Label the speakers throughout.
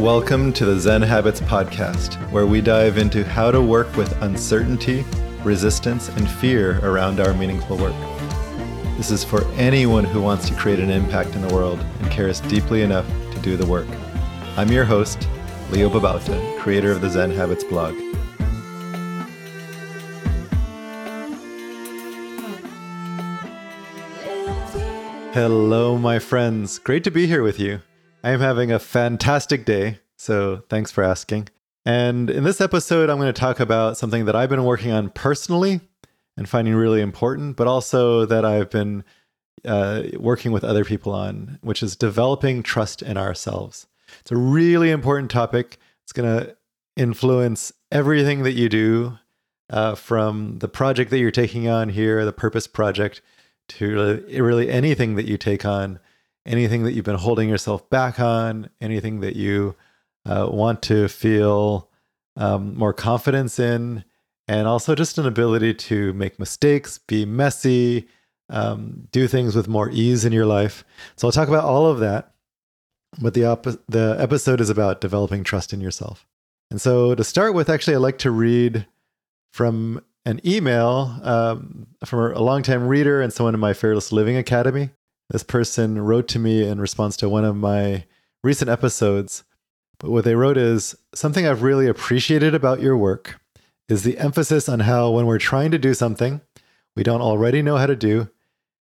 Speaker 1: Welcome to the Zen Habits Podcast, where we dive into how to work with uncertainty, resistance, and fear around our meaningful work. This is for anyone who wants to create an impact in the world and cares deeply enough to do the work. I'm your host, Leo Babauta, creator of the Zen Habits blog. Hello, my friends. Great to be here with you. I am having a fantastic day, so thanks for asking. And in this episode, I'm going to talk about something that I've been working on personally and finding really important, but also that I've been uh, working with other people on, which is developing trust in ourselves. It's a really important topic. It's going to influence everything that you do, uh, from the project that you're taking on here, the Purpose Project, to really anything that you take on anything that you've been holding yourself back on, anything that you uh, want to feel um, more confidence in, and also just an ability to make mistakes, be messy, um, do things with more ease in your life. So I'll talk about all of that. But the op- the episode is about developing trust in yourself. And so to start with, actually, I'd like to read from an email um, from a longtime reader and someone in my Fearless Living Academy. This person wrote to me in response to one of my recent episodes. But what they wrote is something I've really appreciated about your work is the emphasis on how when we're trying to do something we don't already know how to do,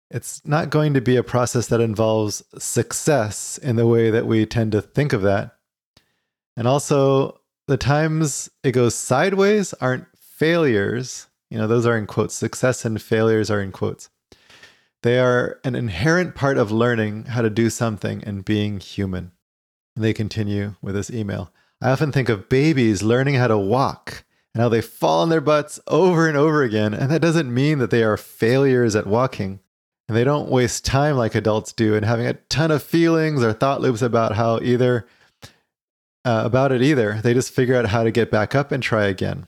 Speaker 1: it's not going to be a process that involves success in the way that we tend to think of that. And also, the times it goes sideways aren't failures. You know, those are in quotes. Success and failures are in quotes. They are an inherent part of learning how to do something and being human. And they continue with this email. I often think of babies learning how to walk and how they fall on their butts over and over again. And that doesn't mean that they are failures at walking. And they don't waste time like adults do and having a ton of feelings or thought loops about how either uh, about it either. They just figure out how to get back up and try again.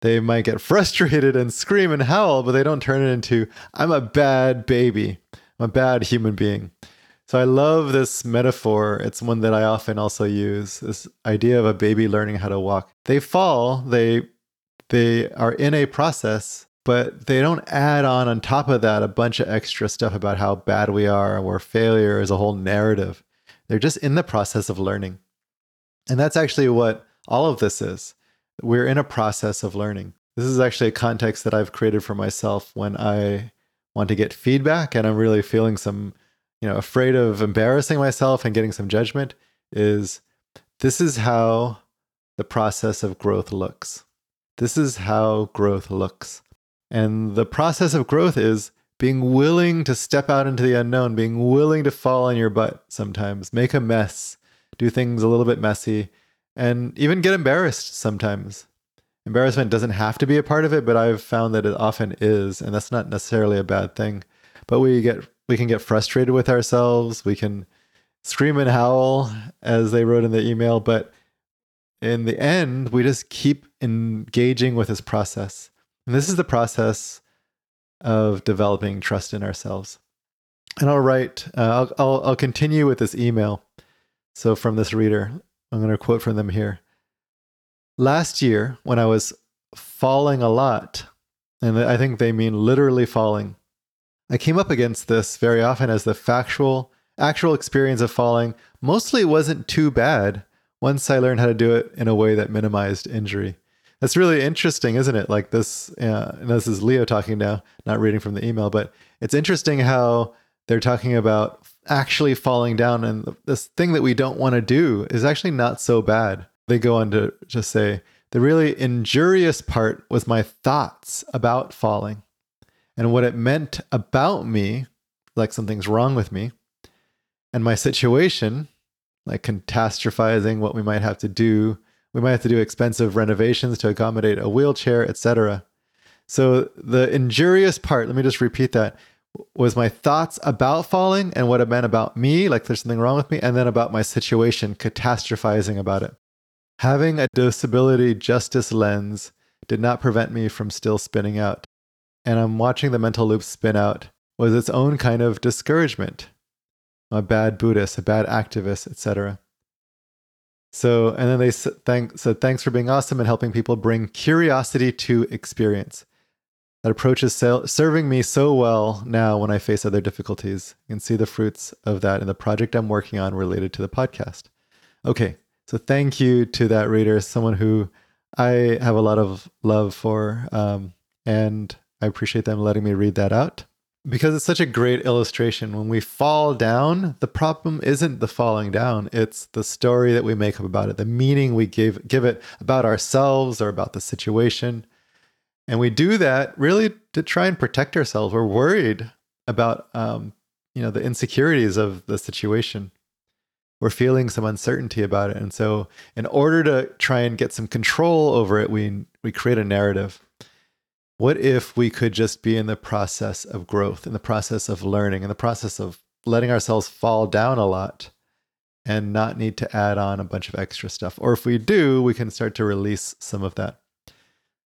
Speaker 1: They might get frustrated and scream and howl, but they don't turn it into, I'm a bad baby. I'm a bad human being. So I love this metaphor. It's one that I often also use. This idea of a baby learning how to walk. They fall, they they are in a process, but they don't add on on top of that a bunch of extra stuff about how bad we are or failure is a whole narrative. They're just in the process of learning. And that's actually what all of this is we're in a process of learning. This is actually a context that I've created for myself when I want to get feedback and I'm really feeling some, you know, afraid of embarrassing myself and getting some judgment is this is how the process of growth looks. This is how growth looks. And the process of growth is being willing to step out into the unknown, being willing to fall on your butt sometimes, make a mess, do things a little bit messy, and even get embarrassed sometimes. Embarrassment doesn't have to be a part of it, but I've found that it often is, and that's not necessarily a bad thing. But we get we can get frustrated with ourselves. We can scream and howl, as they wrote in the email, but in the end, we just keep engaging with this process. And this is the process of developing trust in ourselves. And I'll write, uh, I'll, I'll, I'll continue with this email. So from this reader, I'm going to quote from them here. Last year, when I was falling a lot, and I think they mean literally falling, I came up against this very often as the factual, actual experience of falling mostly wasn't too bad once I learned how to do it in a way that minimized injury. That's really interesting, isn't it? Like this, uh, and this is Leo talking now, not reading from the email, but it's interesting how they're talking about actually falling down and this thing that we don't want to do is actually not so bad. They go on to just say the really injurious part was my thoughts about falling and what it meant about me, like something's wrong with me, and my situation, like catastrophizing what we might have to do. We might have to do expensive renovations to accommodate a wheelchair, etc. So the injurious part, let me just repeat that was my thoughts about falling and what it meant about me, like there's something wrong with me, and then about my situation, catastrophizing about it. Having a disability justice lens did not prevent me from still spinning out. And I'm watching the mental loop spin out was its own kind of discouragement. I'm a bad Buddhist, a bad activist, etc. So, and then they thank, said, thanks for being awesome and helping people bring curiosity to experience. That approach is serving me so well now when I face other difficulties. Can see the fruits of that in the project I'm working on related to the podcast. Okay, so thank you to that reader, someone who I have a lot of love for, um, and I appreciate them letting me read that out because it's such a great illustration. When we fall down, the problem isn't the falling down, it's the story that we make up about it, the meaning we give give it about ourselves or about the situation. And we do that really to try and protect ourselves. We're worried about um, you know the insecurities of the situation. We're feeling some uncertainty about it. And so in order to try and get some control over it, we we create a narrative what if we could just be in the process of growth, in the process of learning, in the process of letting ourselves fall down a lot and not need to add on a bunch of extra stuff? Or if we do, we can start to release some of that.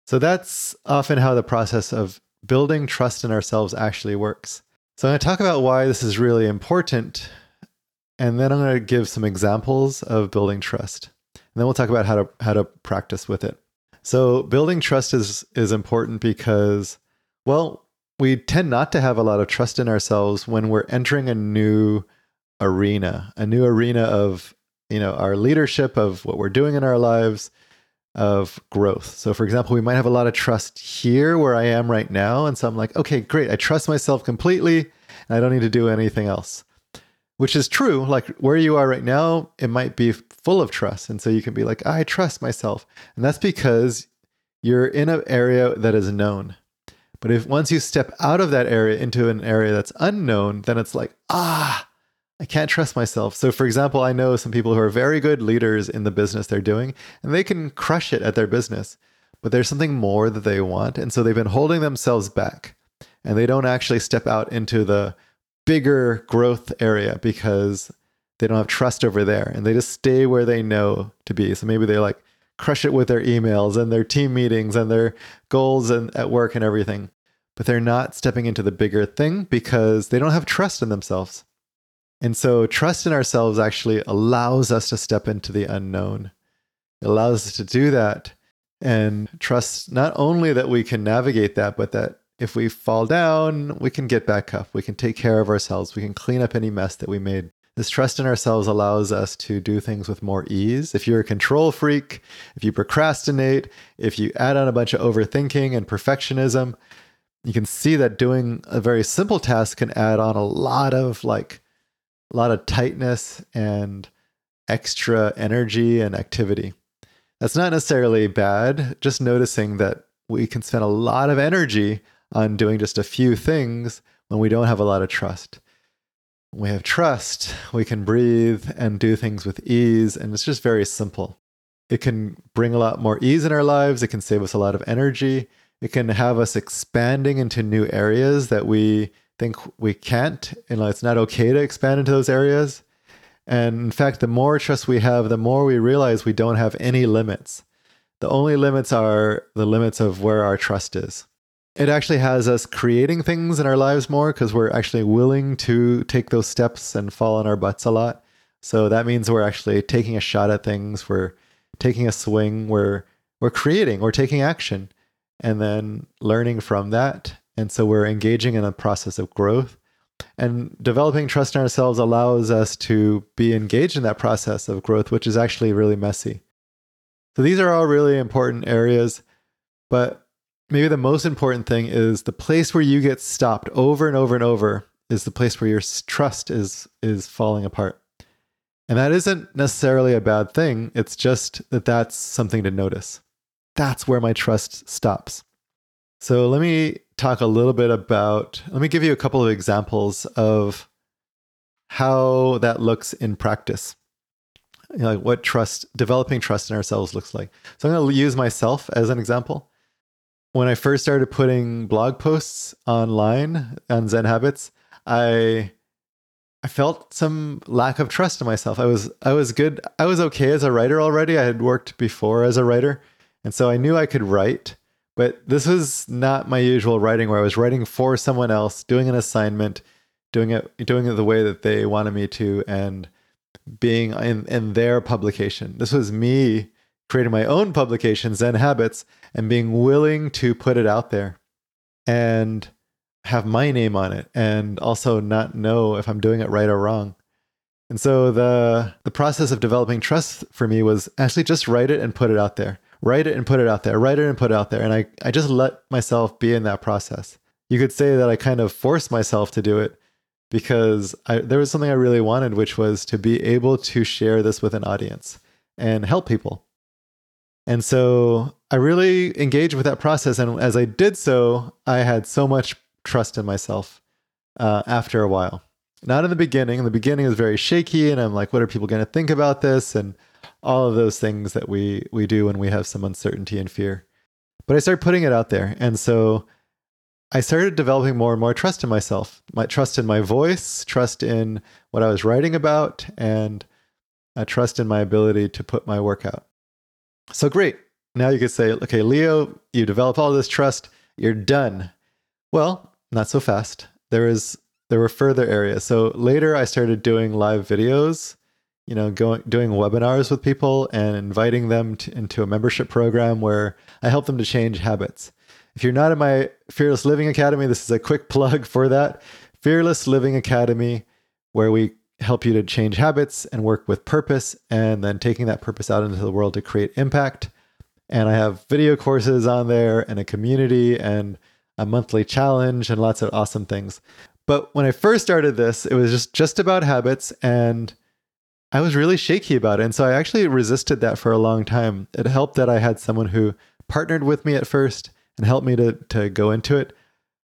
Speaker 1: So that's often how the process of building trust in ourselves actually works. So I'm going to talk about why this is really important. And then I'm going to give some examples of building trust. And then we'll talk about how to how to practice with it. So building trust is is important because well, we tend not to have a lot of trust in ourselves when we're entering a new arena, a new arena of, you know, our leadership of what we're doing in our lives of growth. So for example, we might have a lot of trust here where I am right now and so I'm like, okay, great. I trust myself completely and I don't need to do anything else which is true. Like where you are right now, it might be full of trust. And so you can be like, I trust myself. And that's because you're in an area that is known. But if once you step out of that area into an area that's unknown, then it's like, ah, I can't trust myself. So, for example, I know some people who are very good leaders in the business they're doing, and they can crush it at their business, but there's something more that they want. And so they've been holding themselves back and they don't actually step out into the bigger growth area because they don't have trust over there and they just stay where they know to be. So maybe they like crush it with their emails and their team meetings and their goals and at work and everything. But they're not stepping into the bigger thing because they don't have trust in themselves. And so trust in ourselves actually allows us to step into the unknown. It allows us to do that and trust not only that we can navigate that, but that if we fall down, we can get back up. We can take care of ourselves. We can clean up any mess that we made. This trust in ourselves allows us to do things with more ease. If you're a control freak, if you procrastinate, if you add on a bunch of overthinking and perfectionism, you can see that doing a very simple task can add on a lot of like a lot of tightness and extra energy and activity. That's not necessarily bad, just noticing that we can spend a lot of energy on doing just a few things when we don't have a lot of trust. When we have trust, we can breathe and do things with ease, and it's just very simple. It can bring a lot more ease in our lives, it can save us a lot of energy, it can have us expanding into new areas that we think we can't, and it's not okay to expand into those areas. And in fact, the more trust we have, the more we realize we don't have any limits. The only limits are the limits of where our trust is it actually has us creating things in our lives more because we're actually willing to take those steps and fall on our butts a lot. So that means we're actually taking a shot at things, we're taking a swing, we're we're creating, we're taking action and then learning from that. And so we're engaging in a process of growth. And developing trust in ourselves allows us to be engaged in that process of growth, which is actually really messy. So these are all really important areas, but maybe the most important thing is the place where you get stopped over and over and over is the place where your trust is is falling apart. And that isn't necessarily a bad thing. It's just that that's something to notice. That's where my trust stops. So let me talk a little bit about, let me give you a couple of examples of how that looks in practice. You know, like what trust, developing trust in ourselves looks like. So I'm going to use myself as an example when I first started putting blog posts online on Zen Habits, I I felt some lack of trust in myself. I was I was good. I was okay as a writer already. I had worked before as a writer, and so I knew I could write. But this was not my usual writing, where I was writing for someone else, doing an assignment, doing it doing it the way that they wanted me to, and being in, in their publication. This was me creating my own publication, Zen Habits, and being willing to put it out there and have my name on it and also not know if I'm doing it right or wrong. And so the the process of developing trust for me was actually just write it and put it out there. Write it and put it out there. Write it and put it out there. And I, I just let myself be in that process. You could say that I kind of forced myself to do it because I, there was something I really wanted, which was to be able to share this with an audience and help people. And so I really engaged with that process. And as I did so, I had so much trust in myself uh, after a while. Not in the beginning. In the beginning, it was very shaky, and I'm like, what are people going to think about this? And all of those things that we we do when we have some uncertainty and fear. But I started putting it out there, and so I started developing more and more trust in myself, my trust in my voice, trust in what I was writing about, and a trust in my ability to put my work out. So great. Now you could say, okay, Leo, you develop all this trust, you're done. Well, not so fast. There is there were further areas. So later I started doing live videos, you know, going doing webinars with people and inviting them to, into a membership program where I help them to change habits. If you're not in my Fearless Living Academy, this is a quick plug for that. Fearless Living Academy, where we help you to change habits and work with purpose and then taking that purpose out into the world to create impact. And I have video courses on there and a community and a monthly challenge and lots of awesome things. But when I first started this, it was just just about habits and I was really shaky about it. And so I actually resisted that for a long time. It helped that I had someone who partnered with me at first and helped me to to go into it.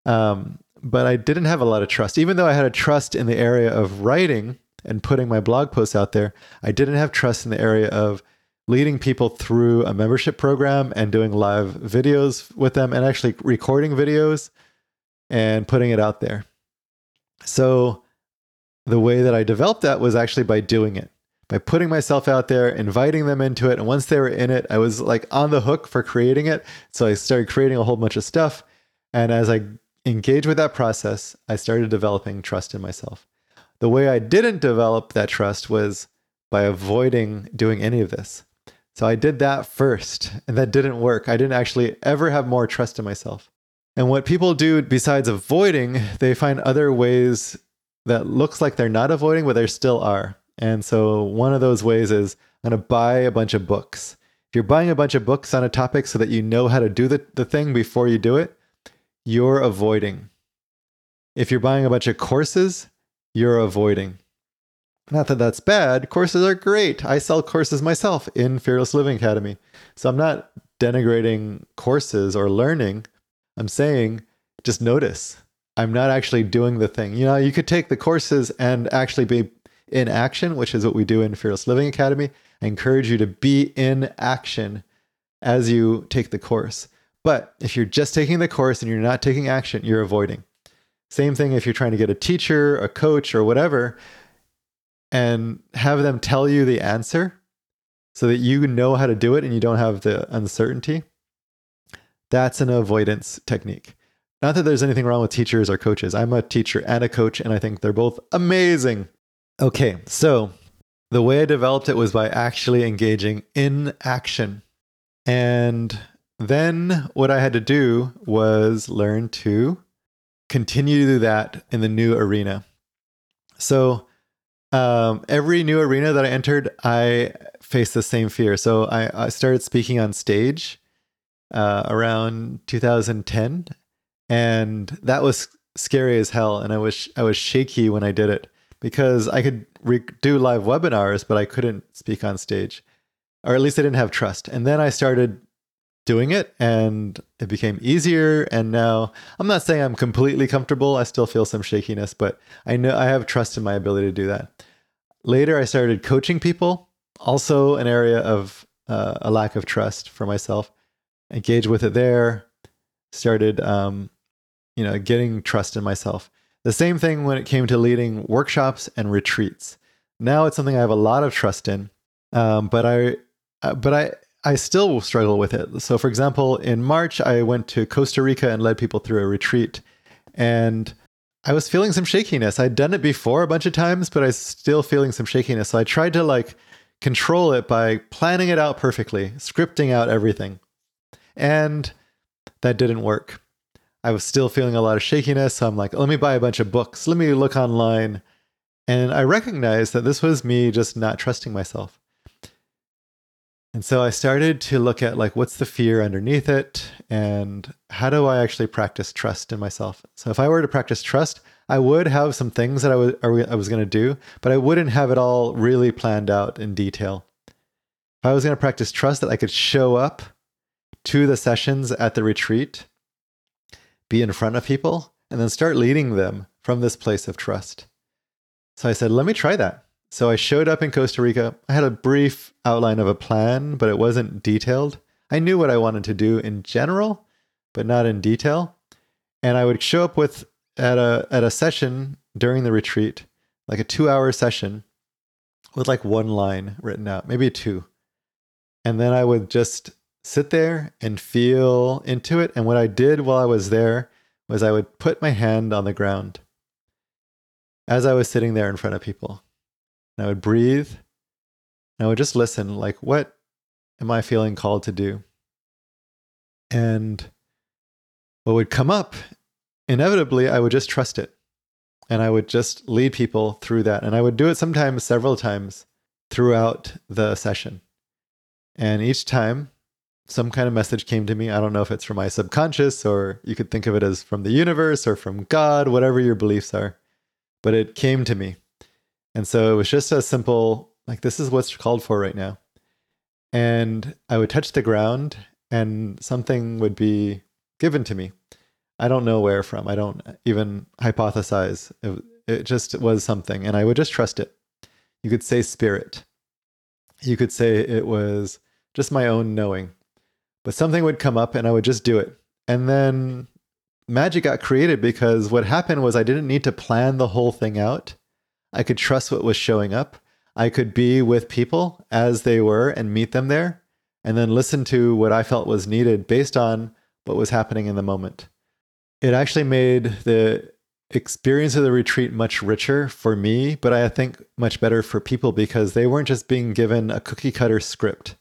Speaker 1: Um, but I didn't have a lot of trust. Even though I had a trust in the area of writing and putting my blog posts out there, I didn't have trust in the area of leading people through a membership program and doing live videos with them and actually recording videos and putting it out there. So the way that I developed that was actually by doing it, by putting myself out there, inviting them into it. And once they were in it, I was like on the hook for creating it. So I started creating a whole bunch of stuff. And as I engaged with that process, I started developing trust in myself. The way I didn't develop that trust was by avoiding doing any of this. So I did that first, and that didn't work. I didn't actually ever have more trust in myself. And what people do besides avoiding, they find other ways that looks like they're not avoiding, but there still are. And so one of those ways is I'm going to buy a bunch of books. If you're buying a bunch of books on a topic so that you know how to do the, the thing before you do it, you're avoiding. If you're buying a bunch of courses, you're avoiding. Not that that's bad. Courses are great. I sell courses myself in Fearless Living Academy. So I'm not denigrating courses or learning. I'm saying just notice. I'm not actually doing the thing. You know, you could take the courses and actually be in action, which is what we do in Fearless Living Academy. I encourage you to be in action as you take the course. But if you're just taking the course and you're not taking action, you're avoiding. Same thing if you're trying to get a teacher, a coach, or whatever and have them tell you the answer so that you know how to do it and you don't have the uncertainty. That's an avoidance technique. Not that there's anything wrong with teachers or coaches. I'm a teacher and a coach, and I think they're both amazing. Okay, so the way I developed it was by actually engaging in action. And then what I had to do was learn to continue to do that in the new arena. So um, every new arena that I entered, I faced the same fear. So I, I started speaking on stage uh, around 2010, and that was scary as hell. And I was I was shaky when I did it because I could re- do live webinars, but I couldn't speak on stage, or at least I didn't have trust. And then I started doing it and it became easier and now i'm not saying i'm completely comfortable. I still feel some shakiness but i know i have trust in my ability to do that. Later i started coaching people also an area of uh, a lack of trust for myself. Engage with it there started um, you know getting trust in myself the same thing when it came to leading workshops and retreats now it's something i have a lot of trust in um, but i uh, but i I still struggle with it. So, for example, in March, I went to Costa Rica and led people through a retreat. And I was feeling some shakiness. I'd done it before a bunch of times, but I was still feeling some shakiness. So I tried to like control it by planning it out perfectly, scripting out everything. And that didn't work. I was still feeling a lot of shakiness. So I'm like, let me buy a bunch of books. Let me look online. And I recognized that this was me just not trusting myself. And so I started to look at like what's the fear underneath it and how do I actually practice trust in myself. So if I were to practice trust, I would have some things that I was I was going to do, but I wouldn't have it all really planned out in detail. If I was going to practice trust that I could show up to the sessions at the retreat, be in front of people, and then start leading them from this place of trust. So I said, let me try that. So I showed up in Costa Rica. I had a brief outline of a plan, but it wasn't detailed. I knew what I wanted to do in general, but not in detail. And I would show up with at a at a session during the retreat, like a 2-hour session with like one line written out, maybe two. And then I would just sit there and feel into it. And what I did while I was there was I would put my hand on the ground as I was sitting there in front of people and I would breathe and I would just listen like, what am I feeling called to do? And what would come up, inevitably, I would just trust it. And I would just lead people through that. And I would do it sometimes several times throughout the session. And each time, some kind of message came to me. I don't know if it's from my subconscious or you could think of it as from the universe or from God, whatever your beliefs are. But it came to me. And so it was just a simple, like, this is what's called for right now. And I would touch the ground and something would be given to me. I don't know where from. I don't even hypothesize. It, it just was something. And I would just trust it. You could say spirit. You could say it was just my own knowing. But something would come up and I would just do it. And then magic got created because what happened was I didn't need to plan the whole thing out. I could trust what was showing up. I could be with people as they were and meet them there and then listen to what I felt was needed based on what was happening in the moment. It actually made the experience of the retreat much richer for me, but I think much better for people because they weren't just being given a cookie cutter script.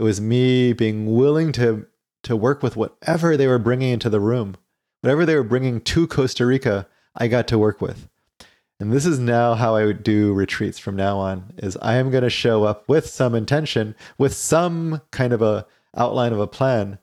Speaker 1: It was me being willing to to work with whatever they were bringing into the room. Whatever they were bringing to Costa Rica, I got to work with. And this is now how I would do retreats from now on is I am going to show up with some intention, with some kind of a outline of a plan,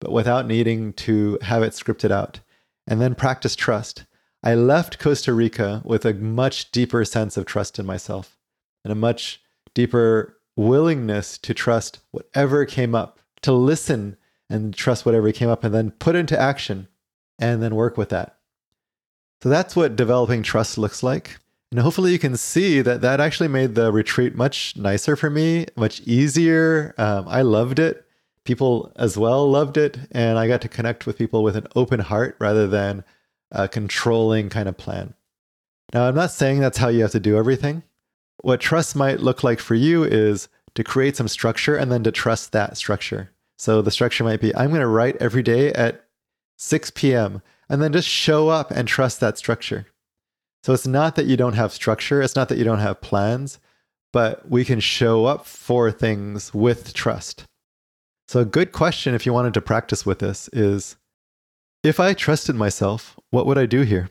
Speaker 1: but without needing to have it scripted out. And then practice trust. I left Costa Rica with a much deeper sense of trust in myself and a much deeper willingness to trust whatever came up, to listen and trust whatever came up and then put into action and then work with that. So that's what developing trust looks like. And hopefully you can see that that actually made the retreat much nicer for me, much easier. Um, I loved it. People as well loved it. And I got to connect with people with an open heart rather than a controlling kind of plan. Now, I'm not saying that's how you have to do everything. What trust might look like for you is to create some structure and then to trust that structure. So the structure might be I'm going to write every day at 6 p.m and then just show up and trust that structure. So it's not that you don't have structure, it's not that you don't have plans, but we can show up for things with trust. So, a good question if you wanted to practice with this is if I trusted myself, what would I do here?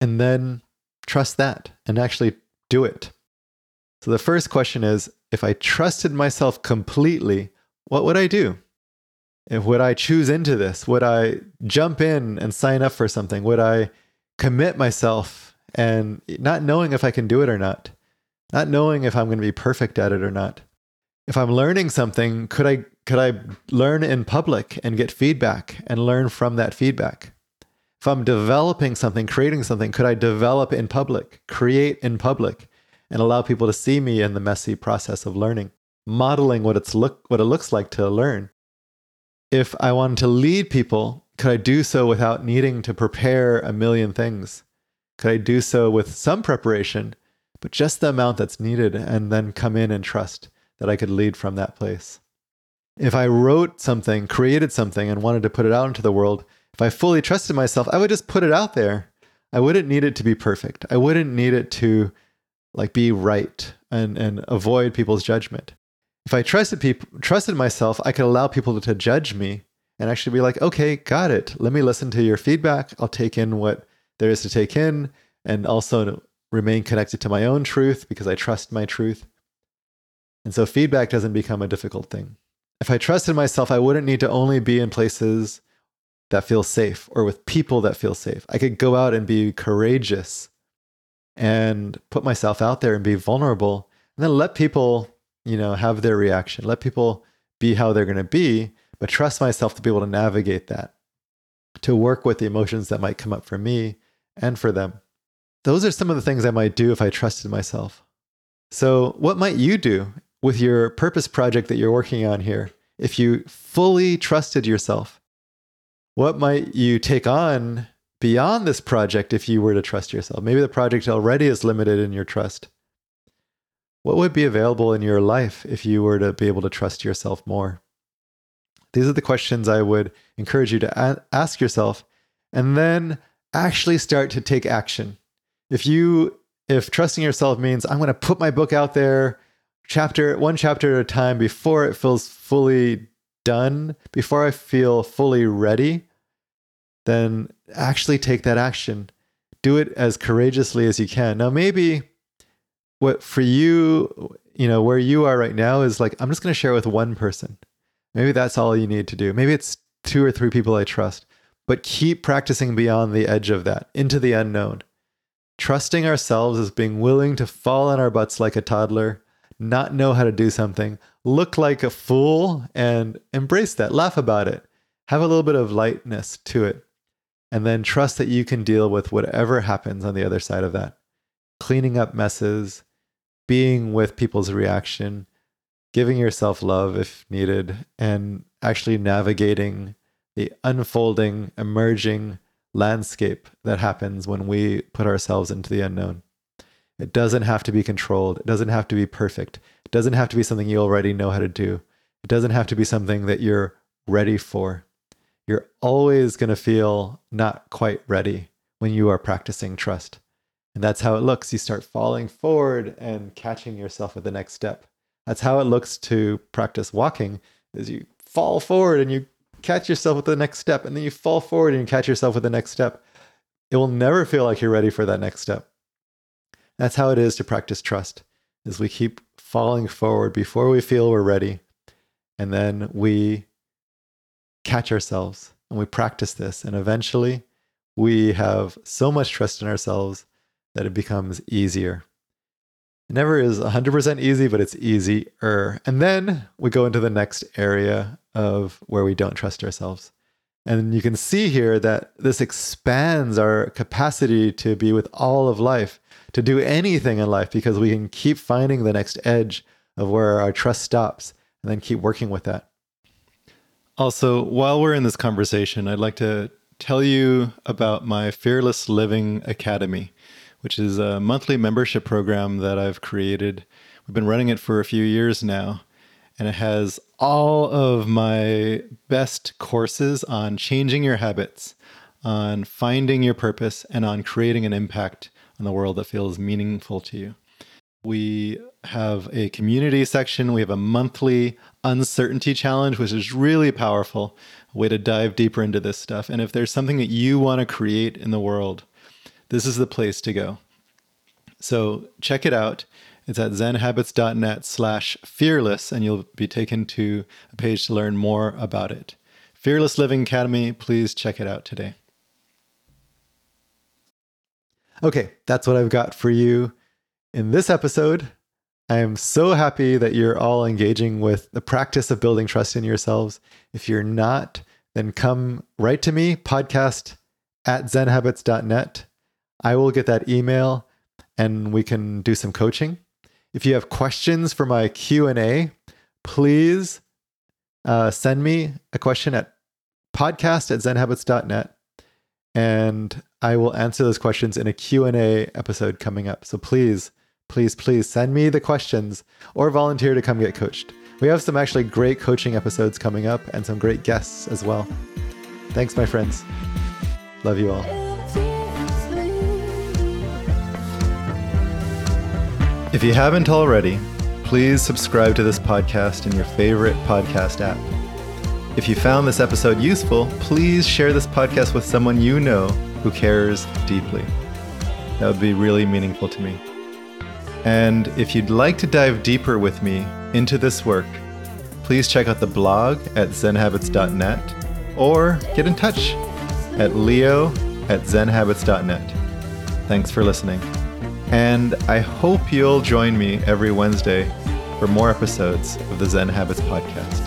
Speaker 1: And then trust that and actually do it. So, the first question is if I trusted myself completely, what would I do? If would I choose into this? Would I jump in and sign up for something? Would I commit myself and not knowing if I can do it or not? Not knowing if I'm going to be perfect at it or not. If I'm learning something, could I could I learn in public and get feedback and learn from that feedback? If I'm developing something, creating something, could I develop in public, create in public and allow people to see me in the messy process of learning, modeling what it's look what it looks like to learn? if I wanted to lead people, could I do so without needing to prepare a million things? Could I do so with some preparation, but just the amount that's needed, and then come in and trust that I could lead from that place? If I wrote something, created something, and wanted to put it out into the world, if I fully trusted myself, I would just put it out there. I wouldn't need it to be perfect. I wouldn't need it to like be right and and avoid people's judgment. If I trusted people trusted myself, I could allow people to judge me and actually be like, "Okay, got it. Let me listen to your feedback. I'll take in what there is to take in and also remain connected to my own truth because I trust my truth." And so feedback doesn't become a difficult thing. If I trusted myself, I wouldn't need to only be in places that feel safe or with people that feel safe. I could go out and be courageous and put myself out there and be vulnerable and then let people, you know, have their reaction. Let people be how they're going to be, but trust myself to be able to navigate that, to work with the emotions that might come up for me and for them. Those are some of the things I might do if I trusted myself. So, what might you do with your purpose project that you're working on here if you fully trusted yourself? What might you take on beyond this project if you were to trust yourself? Maybe the project already is limited in your trust. What would be available in your life if you were to be able to trust yourself more? These are the questions I would encourage you to ask yourself and then actually start to take action. If you if trusting yourself means I'm going to put my book out there chapter one chapter at a time before it feels fully done, before I feel fully ready, then actually take that action. Do it as courageously as you can. Now, maybe what for you, you know, where you are right now is like, I'm just going to share with one person. Maybe that's all you need to do. Maybe it's two or three people I trust, but keep practicing beyond the edge of that into the unknown. Trusting ourselves as being willing to fall on our butts like a toddler not know how to do something, look like a fool and embrace that, laugh about it, have a little bit of lightness to it, and then trust that you can deal with whatever happens on the other side of that. Cleaning up messes, being with people's reaction, giving yourself love if needed, and actually navigating the unfolding, emerging landscape that happens when we put ourselves into the unknown. It doesn't have to be controlled. It doesn't have to be perfect. Doesn't have to be something you already know how to do. It doesn't have to be something that you're ready for. You're always going to feel not quite ready when you are practicing trust. And that's how it looks. You start falling forward and catching yourself at the next step. That's how it looks to practice walking is you fall forward and you catch yourself with the next step and then you fall forward and you catch yourself with the next step. It will never feel like you're ready for that next step. That's how it is to practice trust. Is we keep falling forward before we feel we're ready, and then we catch ourselves and we practice this, and eventually we have so much trust in ourselves that it becomes easier. It never is 100% easy, but it's easier. And then we go into the next area of where we don't trust ourselves. And you can see here that this expands our capacity to be with all of life to do anything in life because we can keep finding the next edge of where our trust stops and then keep working with that. Also, while we're in this conversation, I'd like to tell you about my Fearless Living Academy, which is a monthly membership program that I've created. We've been running it for a few years now, and it has all of my best courses on changing your habits, on finding your purpose, and on creating an impact on the world that feels meaningful to you. We have a community section. We have a monthly uncertainty challenge, which is really powerful. A way to dive deeper into this stuff. And if there's something that you want to create in the world, this is the place to go. So check it out. It's at zenhabits.net slash fearless, and you'll be taken to a page to learn more about it. Fearless Living Academy, please check it out today. Okay, that's what I've got for you in this episode. I am so happy that you're all engaging with the practice of building trust in yourselves. If you're not, then come write to me, podcast at zenhabits.net. I will get that email and we can do some coaching. If you have questions for my Q&A, please uh, send me a question at podcast at zenhabits.net and I will answer those questions in a Q&A episode coming up. So please, please, please send me the questions or volunteer to come get coached. We have some actually great coaching episodes coming up and some great guests as well. Thanks, my friends. Love you all. If you haven't already, please subscribe to this podcast in your favorite podcast app. If you found this episode useful, please share this podcast with someone you know who cares deeply. That would be really meaningful to me. And if you'd like to dive deeper with me into this work, please check out the blog at zenhabits.net or get in touch at leo at zenhabits.net. Thanks for listening. And I hope you'll join me every Wednesday for more episodes of the Zen Habits Podcast.